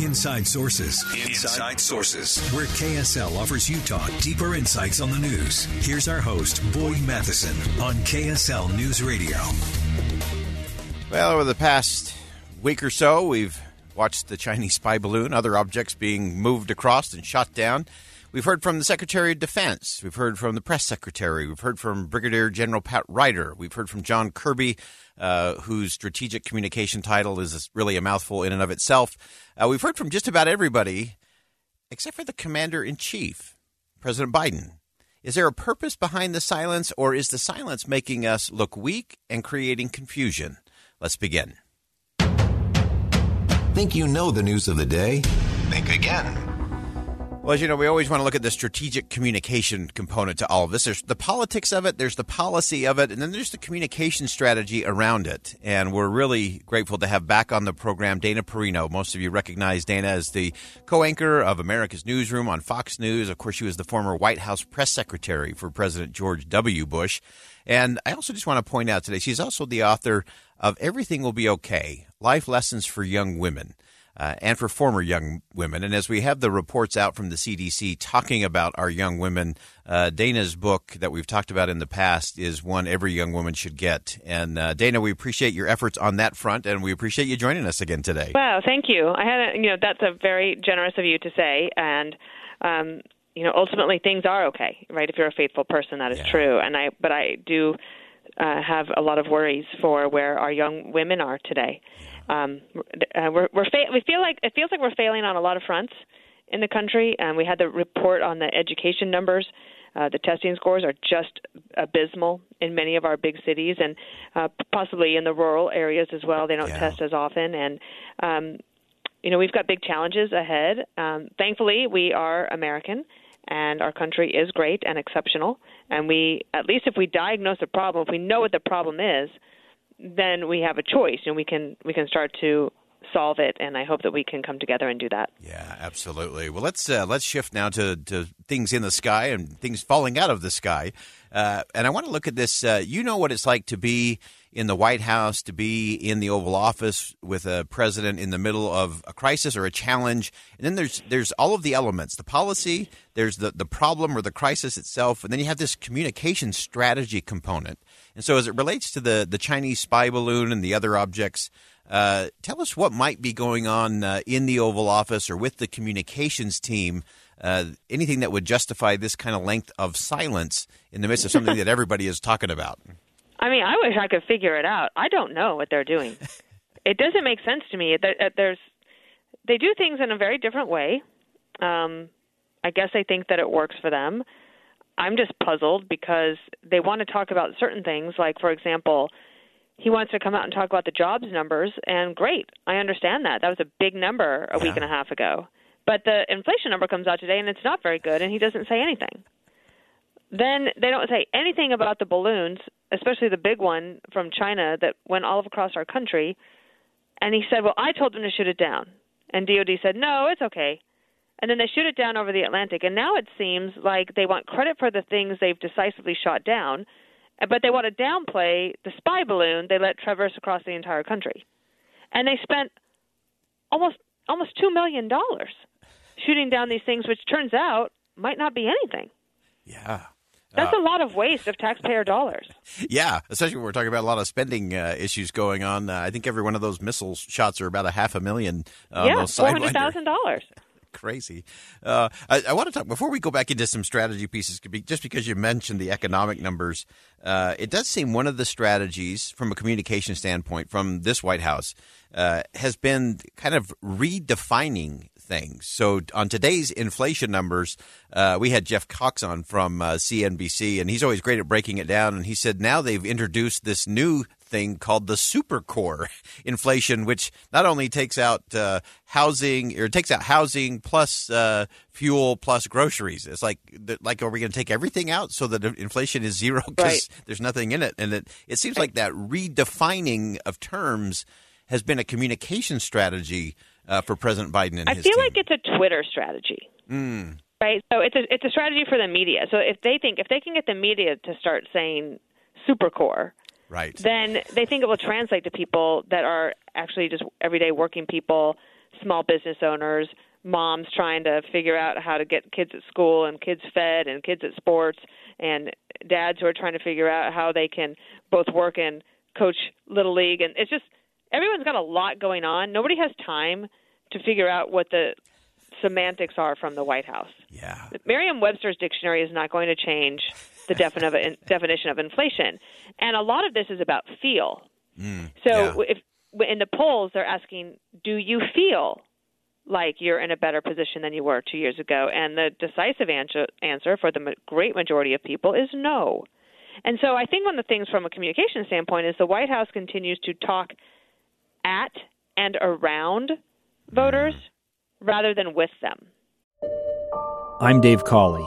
Inside Sources. Inside Sources. Where KSL offers Utah deeper insights on the news. Here's our host, Boyd Matheson, on KSL News Radio. Well, over the past week or so, we've watched the Chinese spy balloon, other objects being moved across and shot down. We've heard from the Secretary of Defense. We've heard from the Press Secretary. We've heard from Brigadier General Pat Ryder. We've heard from John Kirby, uh, whose strategic communication title is really a mouthful in and of itself. Uh, we've heard from just about everybody except for the Commander in Chief, President Biden. Is there a purpose behind the silence, or is the silence making us look weak and creating confusion? Let's begin. Think you know the news of the day? Think again. Well, as you know, we always want to look at the strategic communication component to all of this. There's the politics of it, there's the policy of it, and then there's the communication strategy around it. And we're really grateful to have back on the program Dana Perino. Most of you recognize Dana as the co anchor of America's Newsroom on Fox News. Of course, she was the former White House press secretary for President George W. Bush. And I also just want to point out today, she's also the author of Everything Will Be Okay Life Lessons for Young Women uh, and for former young women. And as we have the reports out from the CDC talking about our young women, uh, Dana's book that we've talked about in the past is one every young woman should get. And uh, Dana, we appreciate your efforts on that front, and we appreciate you joining us again today. Wow, thank you. I had, a, you know, that's a very generous of you to say, and. Um, you know, ultimately things are okay, right? If you're a faithful person, that is Yeah. true. And I, but I do uh, have a lot of worries for where our young women are today. Um, uh, we're, we're fa- we feel like it feels like we're failing on a lot of fronts in the country. And we had the report on the education numbers. Uh, the testing scores are just abysmal in many of our big cities, and uh, possibly in the rural areas as well. They don't Yeah. test as often, and um, you know we've got big challenges ahead. Um, thankfully, we are American, and our country is great and exceptional. And we, at least if we diagnose a problem, if we know what the problem is, then we have a choice, and we can we can start to solve it. And I hope that we can come together and do that. Yeah, absolutely. Well, let's uh, let's shift now to, to things in the sky and things falling out of the sky. Uh, and I want to look at this. Uh, you know what it's like to be in the White House, to be in the Oval Office with a president in the middle of a crisis or a challenge. And then there's there's all of the elements, the policy, there's the, the problem or the crisis itself, and then you have this communication strategy component. And so as it relates to the, the Chinese spy balloon and the other objects, uh, tell us what might be going on uh, in the Oval Office or with the communications team. Uh, anything that would justify this kind of length of silence in the midst of something that everybody is talking about. I mean, I wish I could figure it out. I don't know what they're doing. it doesn't make sense to me. Uh, There's they do things in a very different way. Um, I guess I think that it works for them. I'm just puzzled because they want to talk about certain things, like for example, he wants to come out and talk about the jobs numbers, and great, I understand that. That was a big number a week and a half ago. But the inflation number comes out today, and it's not very good, and he doesn't say anything. Then they don't say anything about the balloons, especially the big one from China that went all across our country. And he said, "Well, I told them to shoot it down." And DoD said, "No, it's okay." And then they shoot it down over the Atlantic. And now it seems like they want credit for the things they've decisively shot down, but they want to downplay the spy balloon they let traverse across the entire country. And they spent almost almost two million dollars shooting down these things, which turns out might not be anything. Yeah. That's a lot of waste of taxpayer dollars. Yeah, especially when we're talking about a lot of spending uh, issues going on. Uh, I think every one of those missile shots are about a half a million. Uh, yeah, four hundred thousand dollars. Crazy. Uh, I, I want to talk before we go back into some strategy pieces. Just because you mentioned the economic numbers, uh, it does seem one of the strategies from a communication standpoint from this White House uh, has been kind of redefining things. So on today's inflation numbers, uh, we had Jeff Cox on from uh, CNBC, and he's always great at breaking it down. And he said now they've introduced this new thing called the super core inflation, which not only takes out uh, housing or takes out housing plus uh, fuel plus groceries. It's like like are we going to take everything out so that inflation is zero because Right. there's nothing in it? And it it seems like that redefining of terms has been a communication strategy uh, for President Biden and I feel team. like it's a Twitter strategy. Right? So it's a it's a strategy for the media. So if they think if they can get the media to start saying super core, right. then they think it will translate to people that are actually just everyday working people, small business owners, moms trying to figure out how to get kids at school and kids fed and kids at sports, and dads who are trying to figure out how they can both work and coach little league. And it's just everyone's got a lot going on. Nobody has time to figure out what the semantics are from the White House. yeah. Merriam-Webster's dictionary is not going to change the defin- of, definition of inflation, and a lot of this is about feel. Mm, so yeah. if in the polls they're asking, "Do you feel like you're in a better position than you were two years ago?" And the decisive answer, answer for the great majority of people is no. And so I think one of the things from a communication standpoint is the White House continues to talk at and around voters mm. rather than with them. I'm Dave Cawley,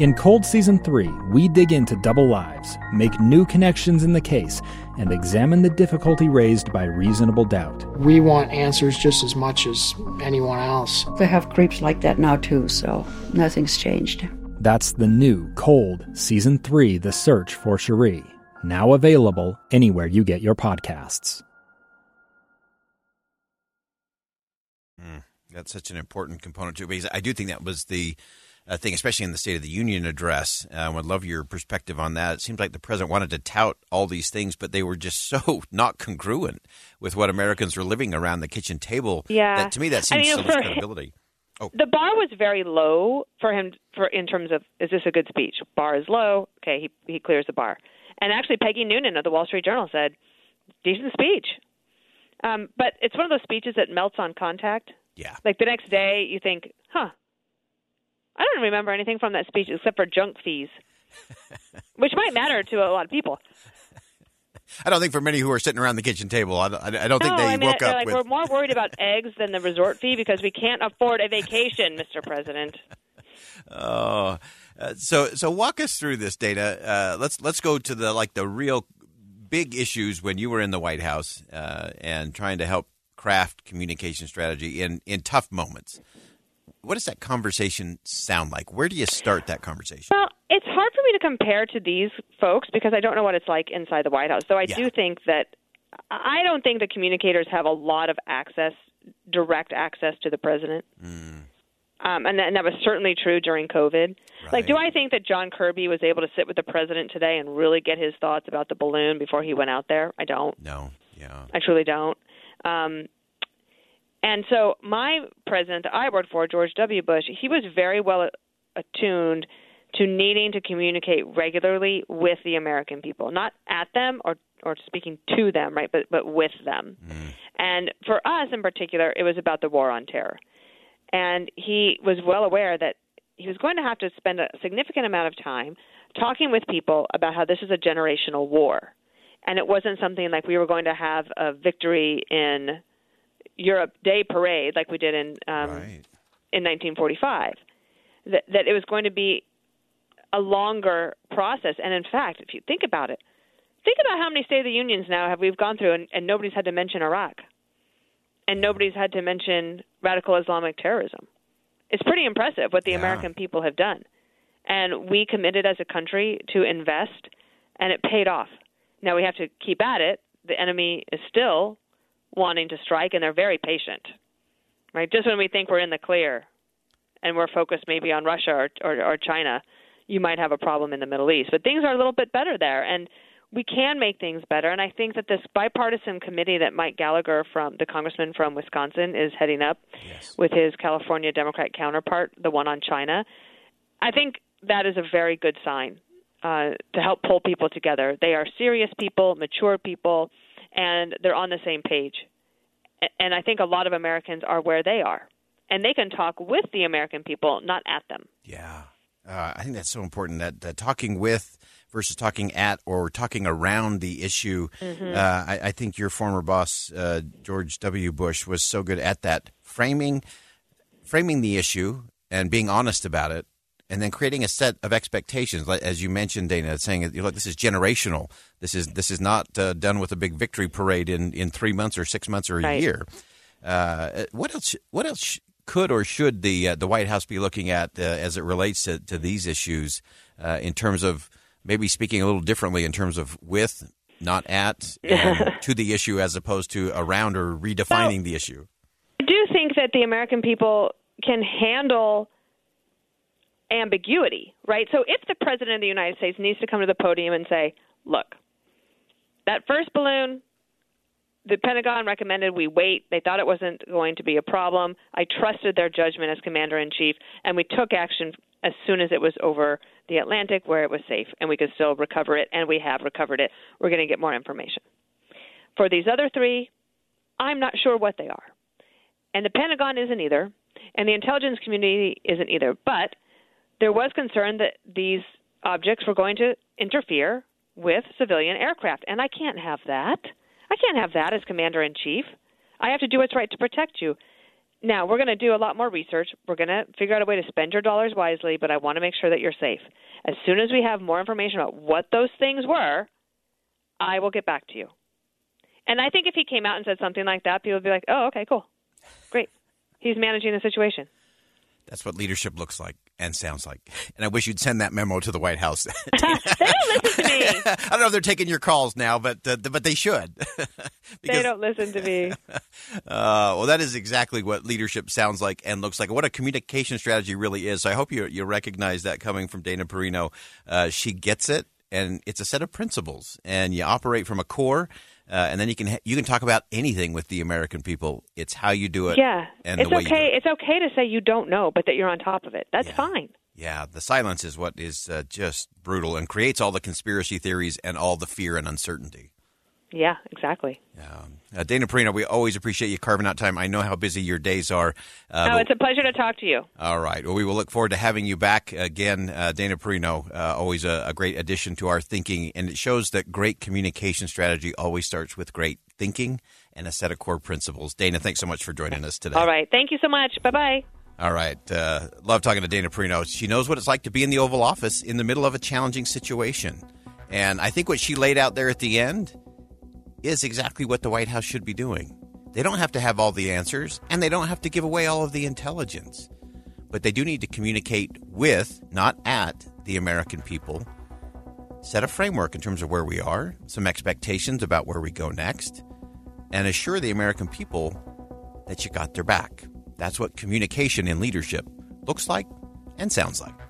In Cold Season 3, we dig into double lives, make new connections in the case, and examine the difficulty raised by reasonable doubt. We want answers just as much as anyone else. They have creeps like that now too, so nothing's changed. That's the new Cold Season 3 The Search for Cherie, now available anywhere you get your podcasts. Hmm, that's such an important component too, because I do think that was the thing, especially in the State of the Union address. Uh, I would love your perspective on that. It seems like the president wanted to tout all these things, but they were just so not congruent with what Americans were living around the kitchen table. Yeah. that, to me, that I seems mean, so much for- credibility. the bar was very low for him for in terms of is this a good speech? Bar is low. Okay, he he clears the bar. And actually, Peggy Noonan of the Wall Street Journal said, decent speech. Um, but it's one of those speeches that melts on contact. Yeah, Like the next day, you think, huh, I don't remember anything from that speech except for junk fees, which might matter to a lot of people. I don't think for many who are sitting around the kitchen table, I, I, I don't think they I mean, woke up like with. we're more worried about eggs than the resort fee because we can't afford a vacation, Mr. President. Oh, uh, so so walk us through this data. Uh, let's let's go to the like the real big issues when you were in the White House uh, and trying to help craft communication strategy in in tough moments. What does that conversation sound like? Where do you start that conversation? Well, it's hard for me to compare to these folks because I don't know what it's like inside the White House. Though I Yeah. do think that I don't think the communicators have a lot of access, direct access to the president. Um, and, that, and that was certainly true during COVID. Like, do I think that John Kirby was able to sit with the president today and really get his thoughts about the balloon before he went out there? I don't. No, yeah, I truly don't. Um, and so my president that I worked for, George W. Bush, he was very well attuned to needing to communicate regularly with the American people, not at them or or speaking to them, right, but but with them. Mm. And for us in particular, it was about the war on terror. And he was well aware that he was going to have to spend a significant amount of time talking with people about how this is a generational war. And it wasn't something like we were going to have a victory in Europe Day parade like we did in um, right. in 1945. That that it was going to be a longer process. And in fact, if you think about it, think about how many State of the Unions now have we've gone through, and, and nobody's had to mention Iraq, and nobody's had to mention radical Islamic terrorism. It's pretty impressive what the Yeah. American people have done, and we committed as a country to invest, and it paid off. Now we have to keep at it. The enemy is still wanting to strike, and they're very patient. Right, just when we think we're in the clear, and we're focused maybe on Russia or, or, or China, you might have a problem in the Middle East. But things are a little bit better there, and we can make things better. And I think that this bipartisan committee that Mike Gallagher, from the congressman from Wisconsin, is heading up yes. with his California Democrat counterpart, the one on China, I think that is a very good sign uh, to help pull people together. They are serious people, mature people, and they're on the same page. And I think a lot of Americans are where they are, and they can talk with the American people, not at them. Yeah, uh, I think that's so important. That, that talking with versus talking at or talking around the issue. Mm-hmm. Uh, I, I, think your former boss, uh, George W. Bush, was so good at that framing, framing the issue and being honest about it, and then creating a set of expectations, as you mentioned, Dana, saying, "Look, this is generational. This is this is not uh, done with a big victory parade in, in three months or six months or a right. year." Uh, what else? What else could or should the uh, the White House be looking at uh, as it relates to, to these issues uh, in terms of maybe speaking a little differently in terms of with, not at, to the issue as opposed to around or redefining well, the issue? I do think that the American people can handle ambiguity, right? So if the president of the United States needs to come to the podium and say, look, that first balloon, the Pentagon recommended we wait. They thought it wasn't going to be a problem. I trusted their judgment as commander in chief, and we took action as soon as it was over the Atlantic where it was safe and we could still recover it, and we have recovered it. We're going to get more information. For these other three, I'm not sure what they are. And the Pentagon isn't either, and the intelligence community isn't either. But there was concern that these objects were going to interfere with civilian aircraft, and I can't have that. I can't have that as commander in chief. I have to do what's right to protect you. Now, we're going to do a lot more research. We're going to figure out a way to spend your dollars wisely, but I want to make sure that you're safe. As soon as we have more information about what those things were, I will get back to you. And I think if he came out and said something like that, people would be like, oh, okay, cool. Great. He's managing the situation. That's what leadership looks like and sounds like. And I wish you'd send that memo to the White House. they don't listen to me. I don't know if they're taking your calls now, but uh, but they should. because, they don't listen to me. Uh, well, that is exactly what leadership sounds like and looks like. What a communication strategy really is. So I hope you you recognize that coming from Dana Perino. Uh, she gets it, and it's a set of principles, and you operate from a core. Uh, and then you can ha- you can talk about anything with the American people. It's how you do it. Yeah, and it's okay. It. It's okay to say you don't know, but that you're on top of it. That's yeah. fine. Yeah, the silence is what is uh, just brutal and creates all the conspiracy theories and all the fear and uncertainty. Yeah, exactly. Uh, Dana Perino, we always appreciate you carving out time. I know how busy your days are. Uh, oh, it's a pleasure to talk to you. All right. Well, we will look forward to having you back again. Uh, Dana Perino, uh, always a, a, great addition to our thinking, and it shows that great communication strategy always starts with great thinking and a set of core principles. Dana, thanks so much for joining us today. All right. Thank you so much. Bye bye. All right. Uh, love talking to Dana Perino. She knows what it's like to be in the Oval Office in the middle of a challenging situation. And I think what she laid out there at the end is exactly what the White House should be doing. They don't have to have all the answers, and they don't have to give away all of the intelligence. But they do need to communicate with, not at, the American people, set a framework in terms of where we are, some expectations about where we go next, and assure the American people that you got their back. That's what communication in leadership looks like and sounds like.